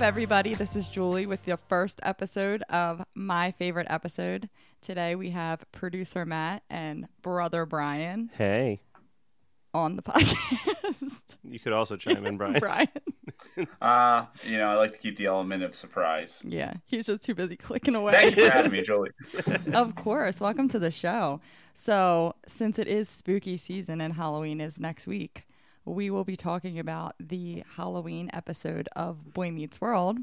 Up, everybody? This is Julie with the first episode of my favorite episode. Today we have producer Matt and brother Brian Hey, on the podcast. you could also chime in, Brian. Brian. Uh, you know, I like to keep the element of surprise. Yeah, he's just too busy clicking away. Thank you for having me, Julie. of course. Welcome to the show. So, since it is spooky season and Halloween is next week, we will be talking about the Halloween episode of Boy Meets World,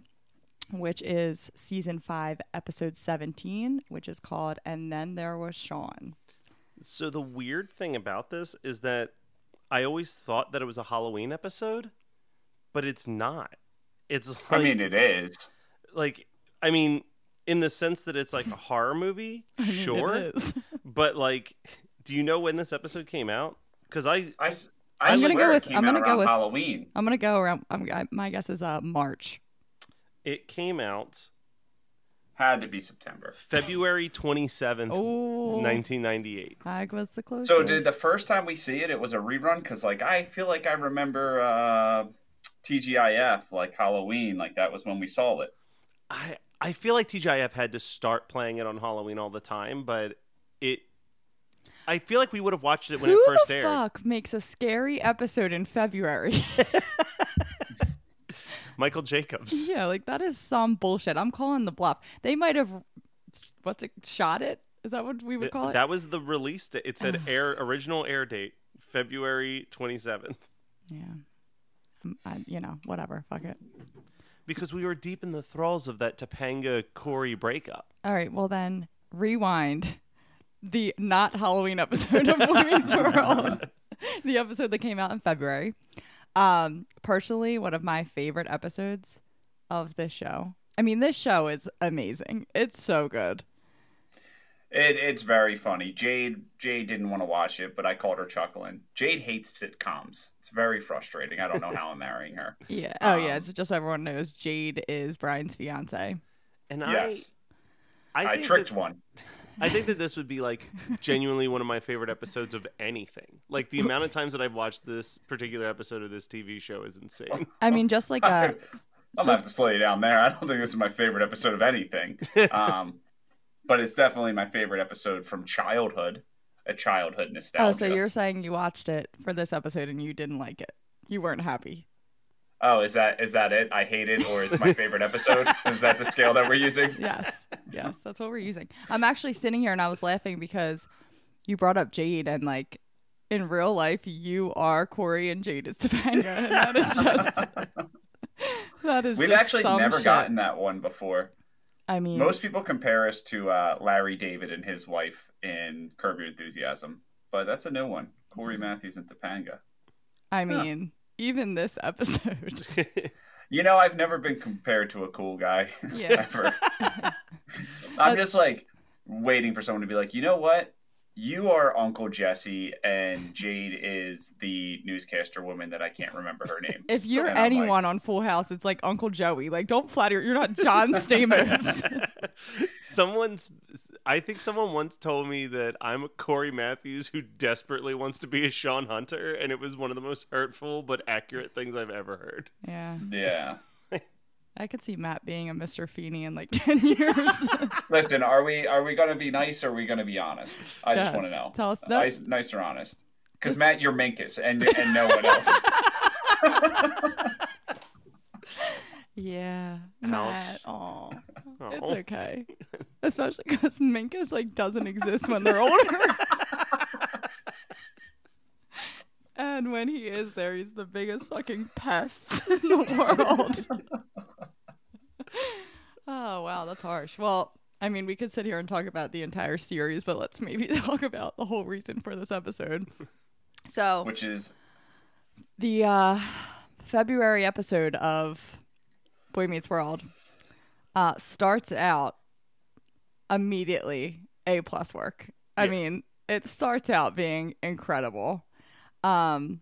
which is season 5, episode 17, which is called And Then There Was Shawn. So the weird thing about this is that I always thought that it was a Halloween episode, but it's not. It's like, I mean, it is. like I mean, in the sense that it's like a horror movie, I mean, it sure, is. but like, do you know when this episode came out? Because I I, s- I I'm gonna go with- I'm gonna go with- Halloween. I'm going to go around. I'm, I, my guess is uh, March. it came out Had to be September. February twenty seventh, Oh, nineteen ninety eight. Hag was the closest. So, did the first time we see it, it was a rerun? Because, like, I feel like I remember uh, TGIF, like Halloween, like that was when we saw it. I I feel like TGIF had to start playing it on Halloween all the time, but it. I feel like we would have watched it when Who it first the aired. fuck makes a scary episode in February? Michael Jacobs. yeah, like that is some bullshit. I'm calling the bluff. They might have what's it shot it? Is that what we would call it? That was the release date. It said air original air date February 27th yeah. Um, I, you know, whatever. Fuck it. because we were deep in the thralls of that Topanga Cory breakup. All right. Well, then rewind the not Halloween episode of Women's Meets World, the episode that came out in February. Um, personally, one of my favorite episodes of this show. I mean, this show is amazing. It's so good. It, it's very funny. Jade Jade didn't want to watch it, but I called her chuckling. Jade hates sitcoms. It's very frustrating. I don't know how I'm marrying her. Yeah. Oh, yeah. Um, It's just so everyone knows Jade is Brian's fiance. And Yes, I, I, I, tricked that, one. I think that this would be like genuinely one of my favorite episodes of anything. Like the amount of times that I've watched this particular episode of this TV show is insane. I mean, just like uh, I'm gonna have to slow you down there. I don't think this is my favorite episode of anything. Um, but it's definitely my favorite episode from childhood. A childhood nostalgia. oh, so you're saying you watched it for this episode and you didn't like it? You weren't happy. Oh, is that is that it? I hate it, or it's my favorite episode. is that the scale that we're using? Yes, yes, that's what we're using. I'm actually sitting here and I was laughing because you brought up Jade and like in real life you are Cory and Jade is Topanga, and that is just that is. We've actually never shit. gotten that one before. I mean, Most people compare us to uh, Larry David and his wife in Curb Your Enthusiasm, but that's a new one. Cory Matthews and Topanga. I mean, even this episode. You know, I've never been compared to a cool guy Yeah. ever. I'm just like waiting for someone to be like, you know what? You are Uncle Jesse, and Jade is the newscaster woman that I can't remember her name. If you're And I'm like, anyone on Full House, it's like Uncle Joey. Like, don't flatter. You're not John Stamos. Someone's I think someone once told me that I'm a Cory Matthews who desperately wants to be a Shawn Hunter, and it was one of the most hurtful but accurate things I've ever heard. Yeah. Yeah. I could see Matt being a Mr. Feeny in like 10 years. Listen, are we are we going to be nice or are we going to be honest? I just want to know. Tell us that. Nice, nice or honest? Because Matt, you're Minkus, and and no one else. yeah. Ouch. Matt. Aw. It's Oh. okay. Especially because Minkus like doesn't exist when they're older. and when he is there, he's the biggest fucking pest in the world. oh wow, that's harsh. Well, I mean, we could sit here and talk about the entire series, but let's maybe talk about the whole reason for this episode. So, Which is the uh, February episode of Boy Meets World uh, starts out immediately A plus work. I Yeah. mean, it starts out being incredible. Um,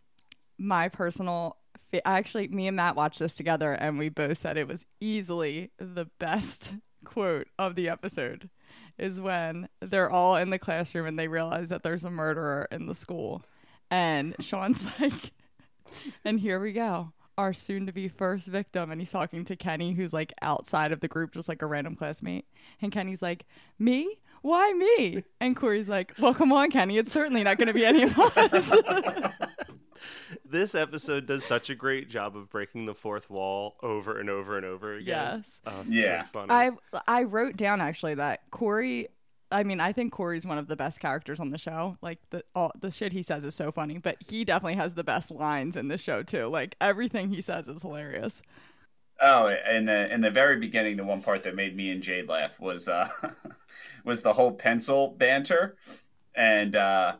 my personal, fa- actually, me and Matt watched this together, and we both said it was easily the best quote of the episode. Is when they're all in the classroom and they realize that there's a murderer in the school, and Shawn's like, and here we go. Our soon to be first victim. And he's talking to Kenny, who's like outside of the group, just like a random classmate. And Kenny's like, Me? Why me? And Cory's like, Well, come on, Kenny. It's certainly not going to be any of us. This episode does such a great job of breaking the fourth wall over and over and over again. yes. Oh, Yeah. so funny. I I wrote down actually that Cory. I mean, I think Cory's one of the best characters on the show. Like the all the shit he says is so funny, but he definitely has the best lines in the show too. Like everything he says is hilarious. oh, in the in the very beginning, the one part that made me and Jade laugh was uh was the whole pencil banter, and uh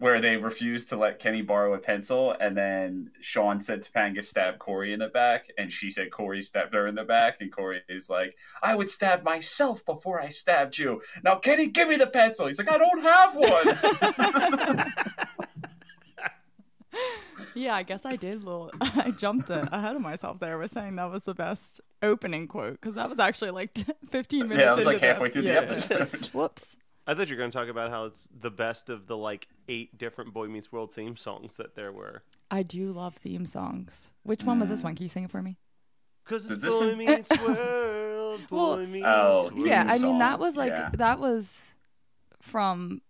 where they refused to let Kenny borrow a pencil, and then Shawn said Topanga stabbed Cory in the back, and she said Cory stabbed her in the back, and Cory is like, "I would stab myself before I stabbed you." Now, Kenny, give me the pencil. He's like, "I don't have one." Yeah, I guess I did. Little, I jumped it ahead of myself there. Was saying that was the best opening quote because that was actually like 15 minutes. yeah, it was like into the halfway through yeah, the episode. Whoops. I thought you were going to talk about how it's the best of the like eight different Boy Meets World theme songs that there were. I do love theme songs. Which one was this one? Can you sing it for me? Because it's this Boy one- Meets World, Boy Well- Meets Oh, World. yeah, I mean that was like yeah. that was from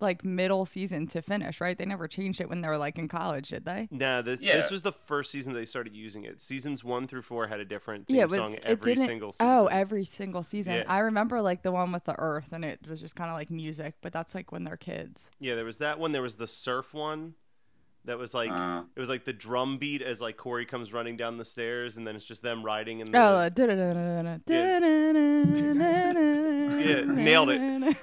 like middle season to finish, right? They never changed it when they were like in college, did they? Nah, this Yeah. this was the first season they started using it. Seasons one through four had a different theme yeah, was. song it every didn't. single season. Oh, every single season. Yeah. I remember like the one with the Earth, and it was just kind of like music, but that's like when they're kids. yeah, there was that one. There was the surf one. That was like Uh. it was like the drum beat as like Cory comes running down the stairs, and then it's just them riding in the. Oh, Yeah. Yeah, nailed it.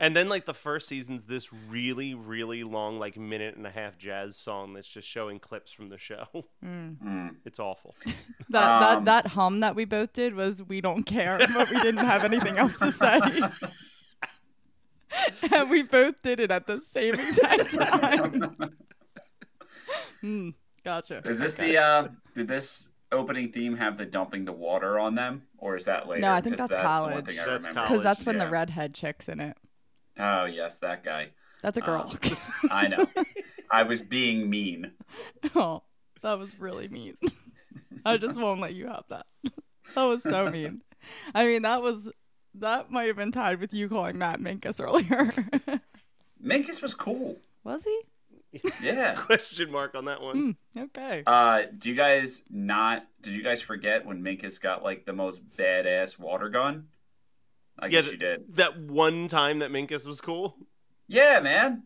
And then like the first season's this really really long like minute and a half jazz song that's just showing clips from the show. Mm. It's awful. That that Um, that hum that we both did was we don't care, but we didn't have anything else to say. and we both did it at the same exact time. Hmm, gotcha. Is this Okay. the uh did this opening theme have the dumping the water on them or is that later? No, I think that's college. That's college. because that's when the redhead chick's in it. Oh yes, that guy. That's a girl. Um, I know. I was being mean. oh, that was really mean. I just won't let you have that. That was so mean. I mean, that was that might have been tied with you calling Matt Minkus earlier. Minkus was cool. was he? Yeah. Question mark on that one. Okay. Uh, do you guys not? Did you guys forget when Minkus got like the most badass water gun? I yeah, guess you did. that one time that Minkus was cool. Yeah, man.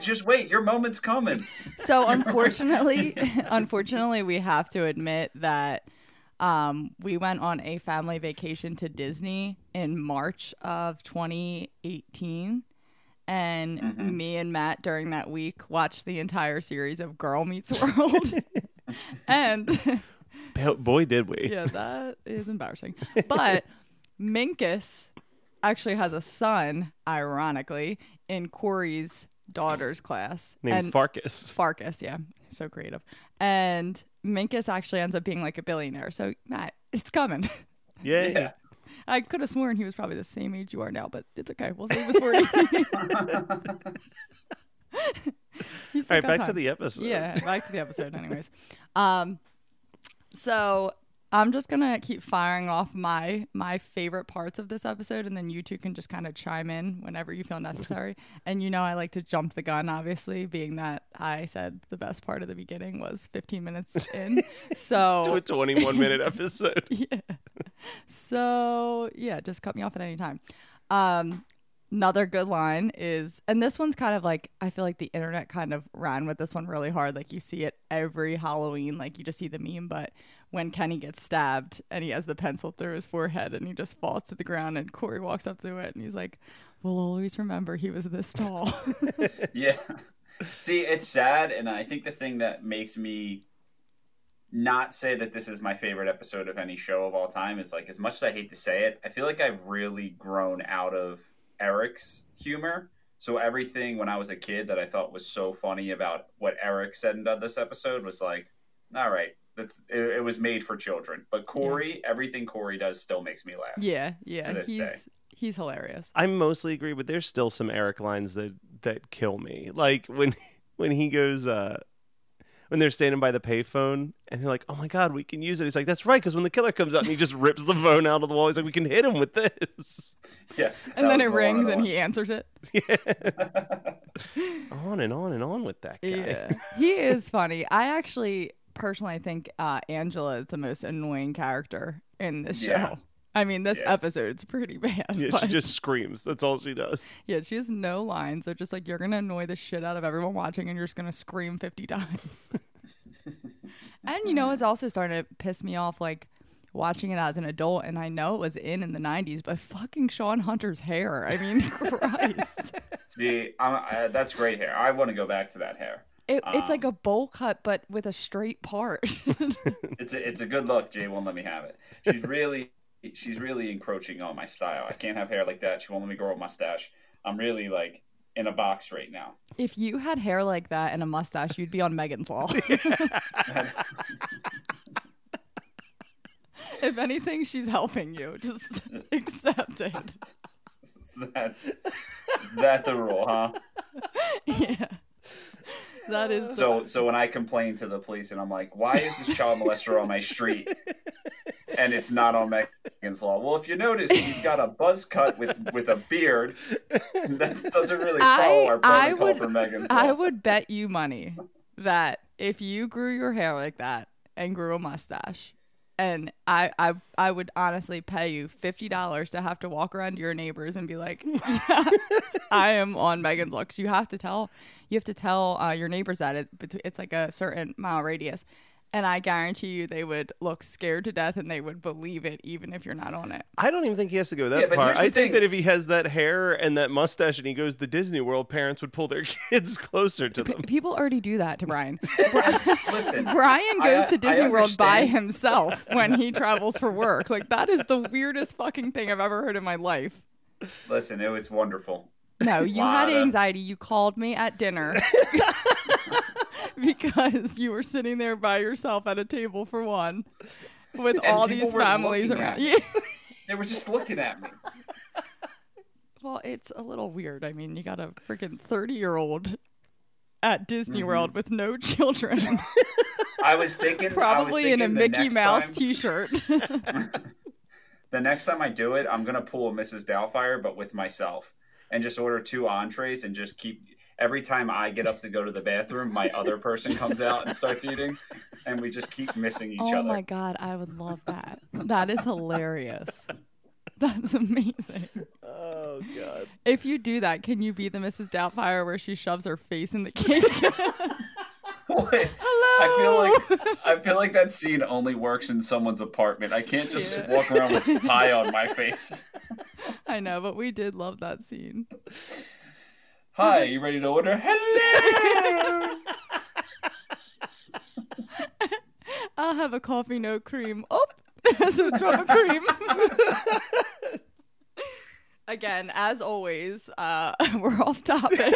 Just wait, your moment's coming. So unfortunately, unfortunately, we have to admit that um, we went on a family vacation to Disney in March of 2018, and me and Matt during that week watched the entire series of Girl Meets World, and Boy, did we! yeah, that is embarrassing. But Minkus actually has a son, ironically, in Cory's daughter's class, Named and Farkle. Farkle, yeah, so creative. And Minkus actually ends up being like a billionaire. So Matt, it's coming. Yay! Yeah. I could have sworn he was probably the same age you are now, but it's okay. We'll save his for you. He's All still back to the episode. Yeah, back to the episode, anyways. Um, so I'm just gonna keep firing off my my favorite parts of this episode, and then you two can just kind of chime in whenever you feel necessary. and you know, I like to jump the gun, obviously, being that I said the best part of the beginning was 15 minutes in. So to a 21 minute episode. yeah. So yeah, just cut me off at any time. Um, another good line is, and this one's kind of like I feel like the internet kind of ran with this one really hard. Like you see it every Halloween, like you just see the meme. But when Kenny gets stabbed and he has the pencil through his forehead and he just falls to the ground, and Cory walks up to it and he's like, "We'll always remember he was this tall." Yeah. See, it's sad, and I think the thing that makes me not say that this is my favorite episode of any show of all time is like, as much as I hate to say it, I feel like I've really grown out of Eric's humor. So everything when I was a kid that I thought was so funny about what Eric said in this episode was like, all right, that's it, it was made for children. But Cory, everything Cory does still makes me laugh. yeah, yeah, To this he's day. he's hilarious. I mostly agree, but there's still some Eric lines that that kill me. Like when when he goes uh when they're standing by the payphone and they're like, "Oh my god, we can use it." He's like, "That's right," because when the killer comes out and he just rips the phone out of the wall, he's like, "We can hit him with this." Yeah, And then it rings and he answers it. Yeah. on and on and on with that guy. Yeah, he is funny. I actually personally I think uh, Angela is the most annoying character in this Yeah. show. I mean, this Yeah. episode's pretty bad. Yeah, she just screams. That's all she does. yeah, she has no lines. They're just like you're gonna annoy the shit out of everyone watching, and you're just gonna scream fifty times. and you know, it's also starting to piss me off, like watching it as an adult. And I know it was in in the '90s, but fucking Shawn Hunter's hair. I mean, Christ. See, I'm, uh, that's great hair. I want to go back to that hair. It, it's like Um, a bowl cut, but with a straight part. It's a, it's a good look. Jay won't let me have it. She's really she's really encroaching on my style. I can't have hair like that. She won't let me grow a mustache. I'm really like in a box right now. If you had hair like that and a mustache, you'd be on Megan's Law. if anything, she's helping you. Just accept it. Is that is that the rule, huh? Yeah. That is So so when I complain to the police and I'm like, why is this child molester on my street? And it's not on Megan's Law. Well, if you notice, he's got a buzz cut with with a beard. That doesn't really follow I- our protocol would- for Megan's Law. I would bet you money that if you grew your hair like that and grew a mustache, and I, I, I would honestly pay you fifty dollars to have to walk around your neighbors and be like, yeah, I am on Megan's because you have to tell, you have to tell uh, your neighbors that it, it's like a certain mile radius, and I guarantee you they would look scared to death and they would believe it even if you're not on it. I don't even think he has to go that Yeah, far. I think thing. that if he has that hair and that mustache and he goes to Disney World, parents would pull their kids closer to them. People already do that to Brian. Listen, Brian I- goes to Disney World by himself when he travels for work. Like that is the weirdest fucking thing I've ever heard in my life. listen, it was wonderful. No, you had Lot of- anxiety. You called me at dinner because you were sitting there by yourself at a table for one with And all these families around. Yeah. They were just looking at me. Well, it's a little weird. I mean, you got a freaking 30 year old at Disney Mm-hmm. World with no children, I was thinking, I was probably in a Mickey Mouse time- t shirt. The next time I do it, I'm gonna pull a Mrs. Doubtfire, but with myself, and just order two entrees and just keep. Every time I get up to go to the bathroom, my other person comes out and starts eating, and we just keep missing each oh other. Oh my god, I would love that. That is hilarious. That's amazing. Oh god. If you do that, can you be the Mrs. Doubtfire where she shoves her face in the cake? Hello! I feel like I feel like that scene only works in someone's apartment. I can't just Yeah. walk around with pie on my face. I know, but we did love that scene. Hi, you ready to order? Hello. I'll have a coffee, no cream. Oh, there's a drop of cream. Again, as always, uh, we're off topic.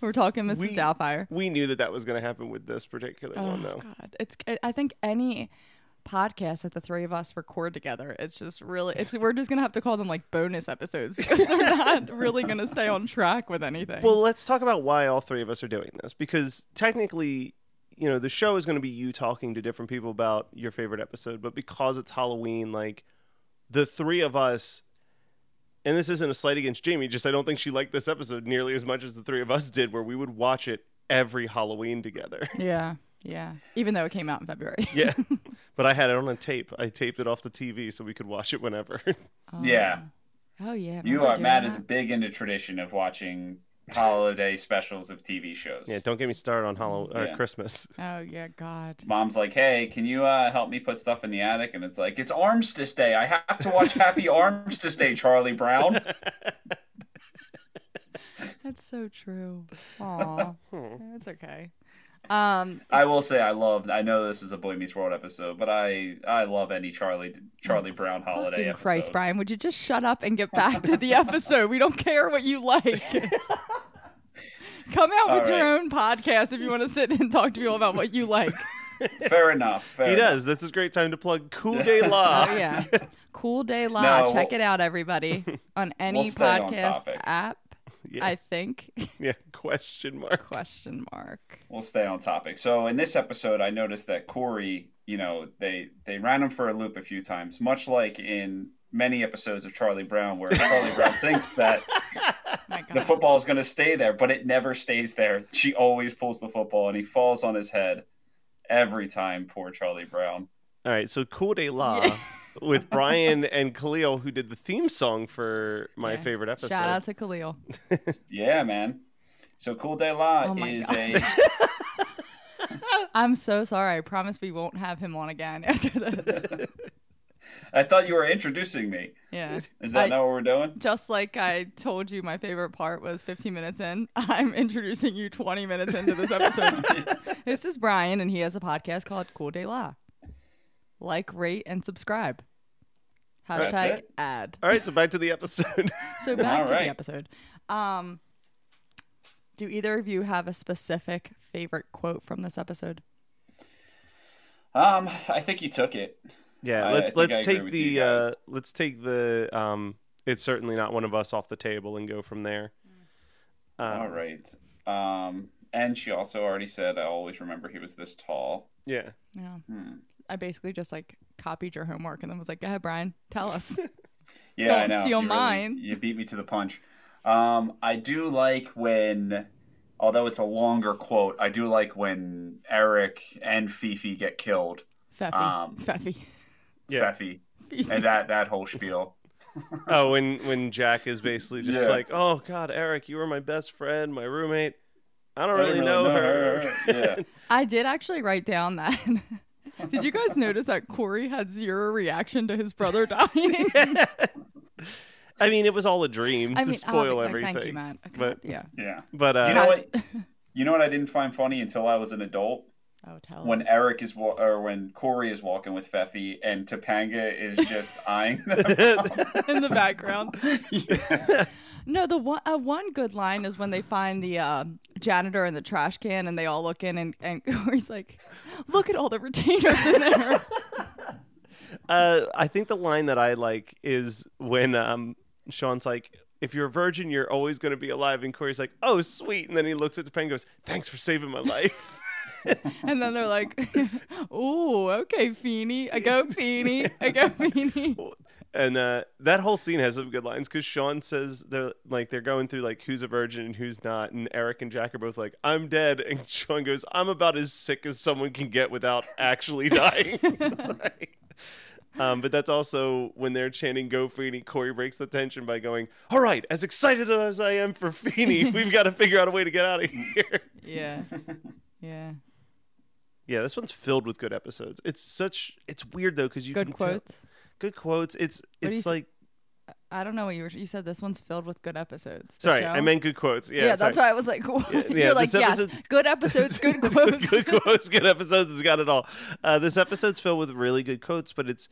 we're talking Mrs. We- Doubtfire. We knew that that was going to happen with this particular Oh one, though. God, it's. I think any podcasts that the three of us record together. It's just really, it's we're just gonna have to call them like bonus episodes because they're not really gonna stay on track with anything. Well, let's talk about why all three of us are doing this because technically, you know, the show is going to be you talking to different people about your favorite episode, but because it's Halloween, like the three of us and this isn't a slight against Jamie, just I don't think she liked this episode nearly as much as the three of us did where we would watch it every Halloween together. yeah, yeah. Even though it came out in February. yeah. But I had it on a tape. I taped it off the TV so we could watch it whenever. Yeah. Oh yeah. You are Matt is that? big into tradition of watching holiday specials of TV shows. yeah, don't get me started on Halloween uh, Yeah. Christmas. Oh yeah, God. Mom's like, "Hey, can you uh, help me put stuff in the attic?" And it's like, "It's Armistice Day. I have to watch Happy Armistice Day, Charlie Brown." That's so true. Aw. That's okay. Um, I will say, I love. I know this is a Boy Meets World episode, but I I love any Charlie Charlie Brown holiday fucking episode. Christ, Brian, would you just shut up and get back to the episode? We don't care what you like. Come out All with your own podcast if you want to sit and talk to people about what you like. Fair enough. Fair He enough. does. This is a great time to plug Coup de La. Oh yeah, Cool Day La. No, Check we'll- it out, everybody, on any We'll stay on podcast app. Yeah. I think. yeah, question mark. Question mark. We'll stay on topic. So in this episode, I noticed that Cory, you know, they they ran him for a loop a few times, much like in many episodes of Charlie Brown, where Charlie Brown thinks that the football is going to stay there, but it never stays there. She always pulls the football, and he falls on his head every time. Poor Charlie Brown. All right, so Coup de La Yeah. With Brian and Khalil, who did the theme song for my Yeah. favorite episode. Shout out to Khalil. Yeah, man. So Cool Day La Oh my is God. a I'm so sorry. I promise we won't have him on again after this. I thought you were introducing me. Yeah. Is that I- not what we're doing? Just like I told you, my favorite part was 15 minutes in. I'm introducing you 20 minutes into this episode. this is Brian, and he has a podcast called Cool Day La. Like, rate, and subscribe. That's Hashtag it? ad. All right, so back to the episode. So back All to right. the episode. Um, do either of you have a specific favorite quote from this episode? Um, I think you took it. yeah, I- I let's think I let's take the uh, let's take the um, it's certainly not one of us off the table and go from there. Um, All right. Um, and she also already said, I always remember he was this tall. Yeah. Yeah. Hmm. I basically just like copied your homework and then was like, go ahead, Brian, tell us. Yeah, Don't know. steal You really- mine. you beat me to the punch. Um, I do like when, although it's a longer quote, I do like when Eric and Fifi get killed. Feffy. Um, Feffy. Yeah. Feffy. And that, that whole spiel. Oh, when when Jack is basically just Yeah. like, "Oh God, Eric, you were my best friend, my roommate. I don't I really, didn't know, her." Yeah. I did actually write down that. did you guys notice that Cory had zero reaction to his brother dying? I mean, it was all a dream I to mean, spoil oh, everything. Thank you, Matt. Okay, But yeah. Yeah. but uh, You know what? You know what I didn't find funny until I was an adult? Oh, tell When us. Eric is wa- or when Cory is walking with Feffy and Topanga is just eyeing them. in the background. No, the one uh, one good line is when they find the uh, janitor in the trash can and they all look in and, and Cory's like, "Look at all the retainers in there." Uh, I think the line that I like is when um, Shawn's like, "If you're a virgin, you're always going to be alive," and Cory's like, "Oh, sweet," and then he looks at the pen and goes, "Thanks for saving my life." and then they're like, "Ooh, okay, Feeny, I go Feeny, I go Feeny." And uh, that whole scene has some good lines because Shawn says they're like they're going through like who's a virgin and who's not, and Eric and Jack are both like, "I'm dead," and Shawn goes, "I'm about as sick as someone can get without actually dying." Like, um, but that's also when they're chanting "Go Feeny." Cory breaks the tension by going, "All right, as excited as I am for Feeny, we've got to figure out a way to get out of here." Yeah, yeah. Yeah, this one's filled with good episodes. It's such it's weird though because you Good can tell- quotes. Good quotes. It's it's like I don't know what you were. You said this one's filled with good episodes. The sorry, show? I meant good quotes. Yeah, Yeah, sorry. that's why I was like, yeah, you're like, this yes, episode's- good episodes, good quotes. good quotes, good episodes. It's got it all. Uh, this episode's filled with really good quotes, but it's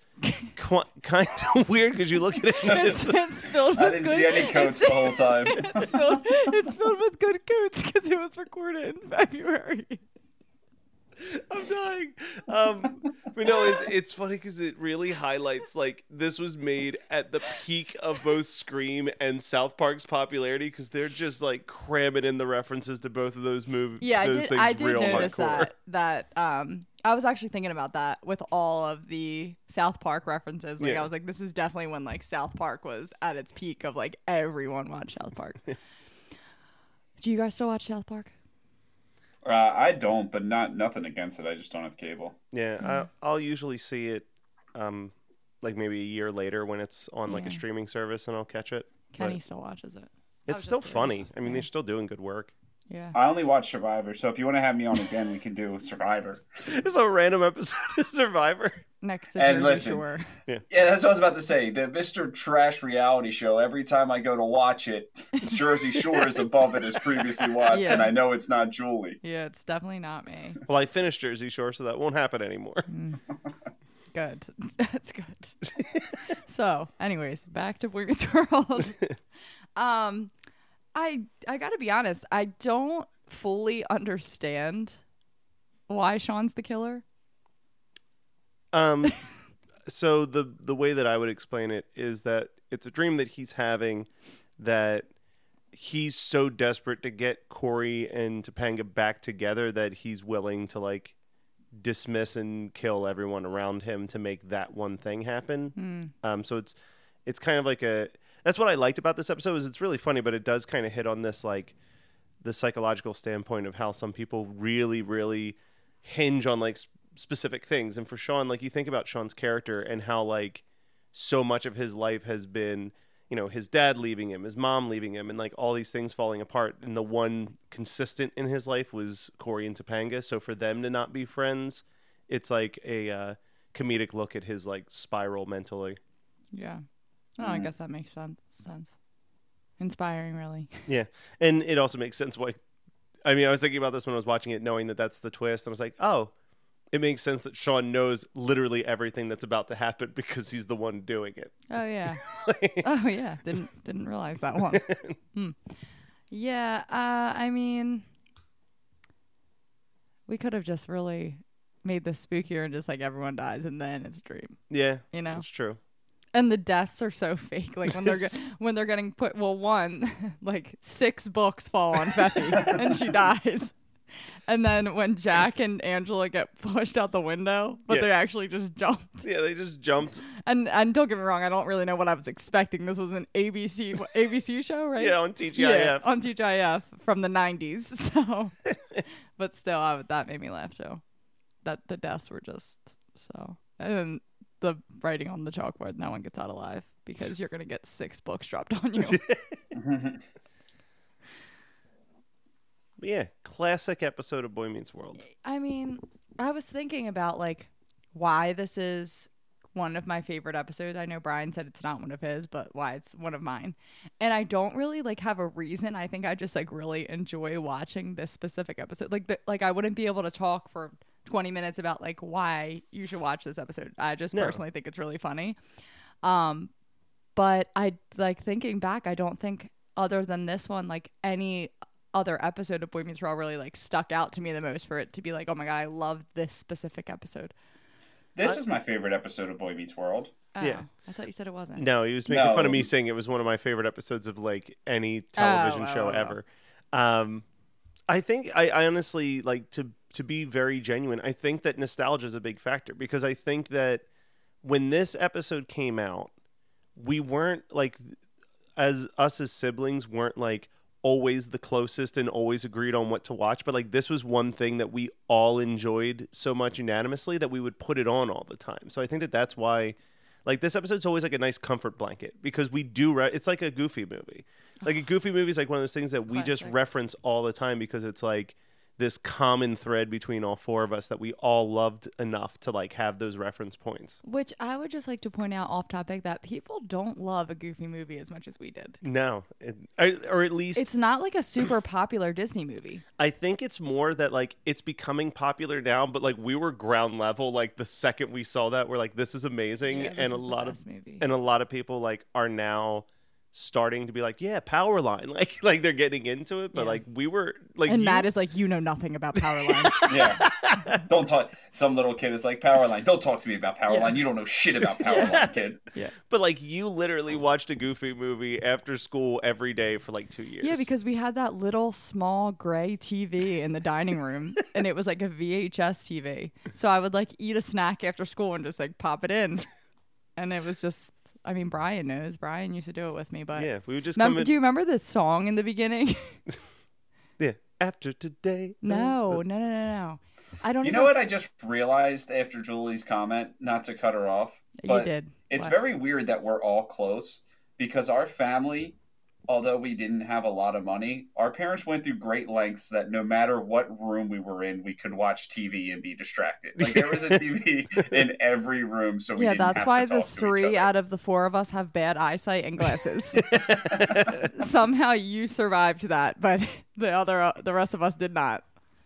qu- kind of weird because you look at it. and it's, it's, it's filled with I didn't good, see any coats the whole time. It's filled, it's filled with good quotes because it was recorded in February. I'm dying. Um, but no, it, it's funny because it really highlights like this was made at the peak of both Scream and South Park's popularity because they're just like cramming in the references to both of those movies. Yeah, I did. I did notice hardcore. that. That um, I was actually thinking about that with all of the South Park references. Like, Yeah. I was like, this is definitely when like South Park was at its peak of like everyone watched South Park. Do you guys still watch South Park? Uh, I don't, but not nothing against it. I just don't have cable. Yeah, I, I'll usually see it, um, like maybe a year later when it's on like a streaming service, and I'll catch it. Kenny But still watches it. It's still just funny. I mean, Yeah. they're still doing good work. Yeah. I only watch Survivor, so if you want to have me on again, we can do Survivor. It's a random episode of Survivor. Next to And Jersey listen, Shore. Yeah, that's what I was about to say. The Mr. Trash reality show, every time I go to watch it, Jersey Shore is above it as previously watched, Yeah. and I know it's not Julie. Yeah, it's definitely not me. Well, I finished Jersey Shore, so that won't happen anymore. Good. That's good. so, anyways, back to Boy Meets World. um, I I gotta be honest. I don't fully understand why Shawn's the killer. Um, so the the way that I would explain it is that it's a dream that he's having that he's so desperate to get Cory and Topanga back together that he's willing to like dismiss and kill everyone around him to make that one thing happen. Um, so it's it's kind of like a that's what I liked about this episode is it's really funny, but it does kind of hit on this like the psychological standpoint of how some people really really hinge on like specific things. And for Shawn like you think about Shawn's character and how like so much of his life has been you know his dad leaving him his mom leaving him and like all these things falling apart. And the one consistent in his life was Cory and Topanga. So for them to not be friends it's like a uh, comedic look at his like spiral mentally. Yeah. Oh, I guess that makes sense. Sense. Inspiring, really. Yeah, and it also makes sense why. I mean, I was thinking about this when I was watching it, knowing that that's the twist. I was like, oh, it makes sense that Shawn knows literally everything that's about to happen because he's the one doing it. Oh yeah. oh yeah. Didn't didn't realize that one. Hmm. Yeah. Uh, I mean, we could have just really made this spookier and just like everyone dies and then it's a dream. Yeah, You know? that's true. And the deaths are so fake. Like when they're ge- when they're getting put. Well, one like six books fall on Feffy and she dies. And then when Jack and Angela get pushed out the window, but Yeah. they actually just jumped. Yeah, they just jumped. And and don't get me wrong, I don't really know what I was expecting. This was an ABC what, ABC show, right? Yeah, on TGIF. Yeah, on TGIF from the '90s. So, but still, I, that made me laugh too. That the deaths were just so, and the writing on the chalkboard, no one gets out alive because you're gonna get six books dropped on you. But yeah, classic episode of Boy Meets World. I mean, I was thinking about like why this is one of my favorite episodes. I know Brian said it's not one of his, but why it's one of mine. And I don't really like have a reason. I think I just like really enjoy watching this specific episode. Like the, like I wouldn't be able to talk for 20 minutes about like why you should watch this episode. I just No. personally think it's really funny. Um but I like thinking back, I don't think other than this one like any other episode of Boy Meets World really like stuck out to me the most for it to be like, oh my god, I love this specific episode. This is my favorite episode of Boy Meets World. Oh, Yeah. I thought you said it wasn't. No, he was making fun of me saying it was one of my favorite episodes of like any television Oh, show oh, oh. ever. Um, I think I, I honestly like to to be very genuine. I think that nostalgia is a big factor because I think that when this episode came out, we weren't like as us as siblings weren't like always the closest and always agreed on what to watch but like this was one thing that we all enjoyed so much unanimously that we would put it on all the time so i think that that's why like this episode's always like a nice comfort blanket because we do re- it's like a goofy movie like a goofy movie is like one of those things that we just Classic. reference all the time because it's like this common thread between all four of us that we all loved enough to like have those reference points Which I would just like to point out off topic that people don't love a goofy movie as much as we did. no it, or at least It's not like a super popular Disney movie. I think it's more that like it's becoming popular now, but like we were ground level. Like the second we saw that, we're like, this is amazing, Yeah, this and a the lot of best movie. and a lot of people like are now starting to be like, yeah, power line, like like they're getting into it, but Yeah. like we were like and you- Matt is like, you know nothing about Powerline. Yeah. don't talk. Some little kid is like Powerline. Don't talk to me about Powerline. Yeah. You don't know shit about Powerline, kid. Yeah. But like you literally watched a Goofy movie after school every day for like two years. yeah, because we had that little small gray TV in the dining room, and it was like a VHS TV. So I would like eat a snack after school and just like pop it in, and it was just. I mean, Brian knows. Brian used to do it with me, but yeah, we would just Remem- come in. do you remember the song in the beginning? yeah, after today. no, no, no, no, no. I don't. You even, know what I just realized after Julie's comment, not to cut her off, You but did. it's What? very weird that we're all close because our family, although we didn't have a lot of money, our parents went through great lengths that no matter what room we were in, we could watch TV and be distracted. Like there was a TV in every room, so we Yeah, didn't that's have why to the talk to three out of the four of us have bad eyesight and glasses. Somehow you survived that, but the other, uh, the rest of us did not.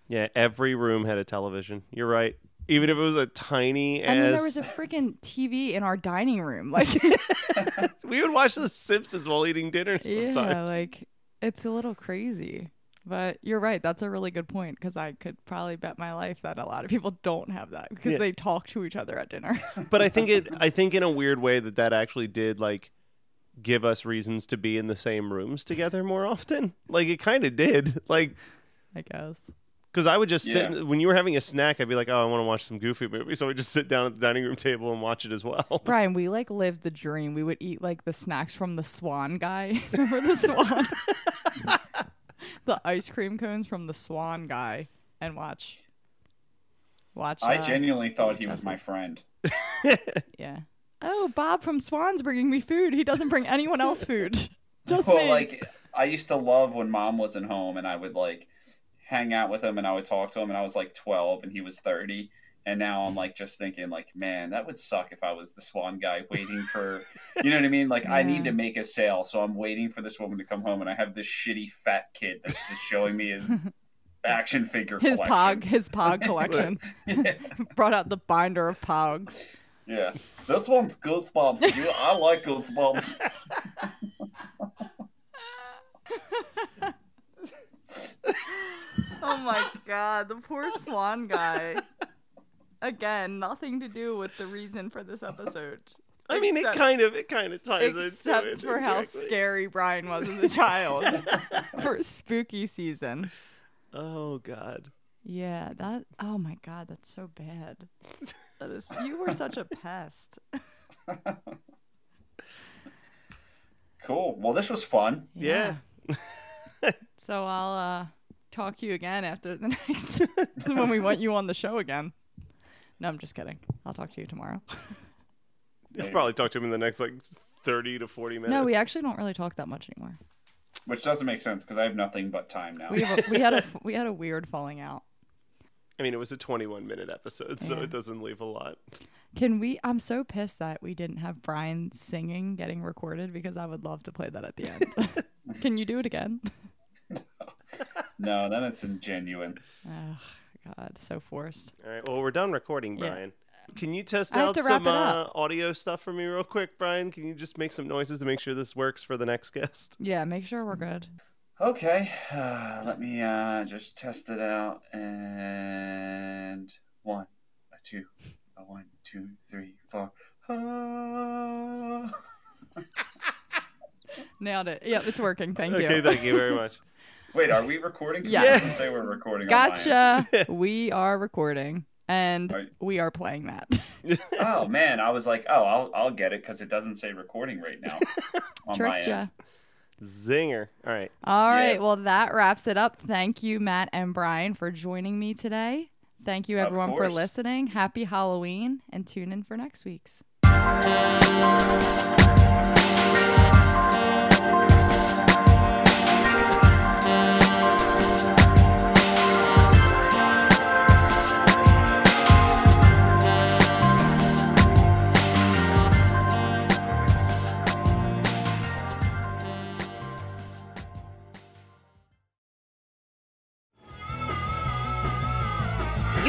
Yeah, every room had a television. You're right. Even if it was a tiny I mean, there was a freaking TV in our dining room. Like, we would watch The Simpsons while eating dinner yeah, sometimes. like it's a little crazy. But you're right. That's a really good point because I could probably bet my life that a lot of people don't have that because Yeah. they talk to each other at dinner. but I think it. I think in a weird way that that actually did like give us reasons to be in the same rooms together more often. Like it kind of did. Like I guess. Because I would just sit Yeah. when you were having a snack. I'd be like, oh, I want to watch some Goofy movie, so we'd just sit down at the dining room table and watch it as well. Brian, we like lived the dream. We would eat like the snacks from the Schwan guy. Remember the Schwan? the ice cream cones from the Schwan guy, and watch. Watch. I uh, genuinely thought he was my friend. Yeah. Oh, Bob from Schwan's bringing me food. He doesn't bring anyone else food. Just well, me. like I used to love when mom wasn't home and I would like hang out with him and I would talk to him and I was like 12 and he was 30 and now I'm like just thinking like man that would suck if I was the Schwan guy waiting for you know what I mean like I need to make a sale so I'm waiting for this woman to come home and I have this shitty fat kid that's just showing me his action figure his collection. pog, his pog collection. yeah. Brought out the binder of pogs. yeah this one's goosebumps dude. I like goosebumps Oh my god, the poor Schwan guy. Again, nothing to do with the reason for this episode. I mean, it kind of it kind of ties into Except it for how indirectly. scary Brian was as a child for spooky season. Oh God. Yeah, that. Oh my god, that's so bad. That is, you were such a pest. cool well this was fun Yeah. So I'll uh, talk to you again after the next when we want you on the show again. No, I'm just kidding. I'll talk to you tomorrow. You'll probably talk to him in the next like thirty to forty minutes. No, we actually don't really talk that much anymore. which doesn't make sense because I have nothing but time now We have a, we had a we had a weird falling out. I mean, it was a twenty-one minute episode, so Yeah. it doesn't leave a lot. Can we? I'm so pissed that we didn't have Brian singing getting recorded because I would love to play that at the end. Can you do it again? No, then it's ingenuine. Oh God, so forced. All right. Well, we're done recording, Yeah. Brian. Can you test I out some uh, audio stuff for me real quick, Brian? Can you just make some noises to make sure this works for the next guest? Yeah, make sure we're good. Okay, uh, let me uh, just test it out. And one, a two, a one, two, three, four. Ah. Nailed it. Yep, it's working. Thank you. okay, you. thank you very much. Wait, are we recording? it Yes. doesn't say we're recording. on my end. Gotcha. we are recording, and Right. we are playing that. Oh man, I was like, oh, I'll I'll get it because it doesn't say recording right now on my Tricked ya. end. Zinger. All right. All right. Yeah. Well, that wraps it up. Thank you, Matt and Brian, for joining me today. Thank you, everyone, for listening. Happy Halloween, and tune in for next week's.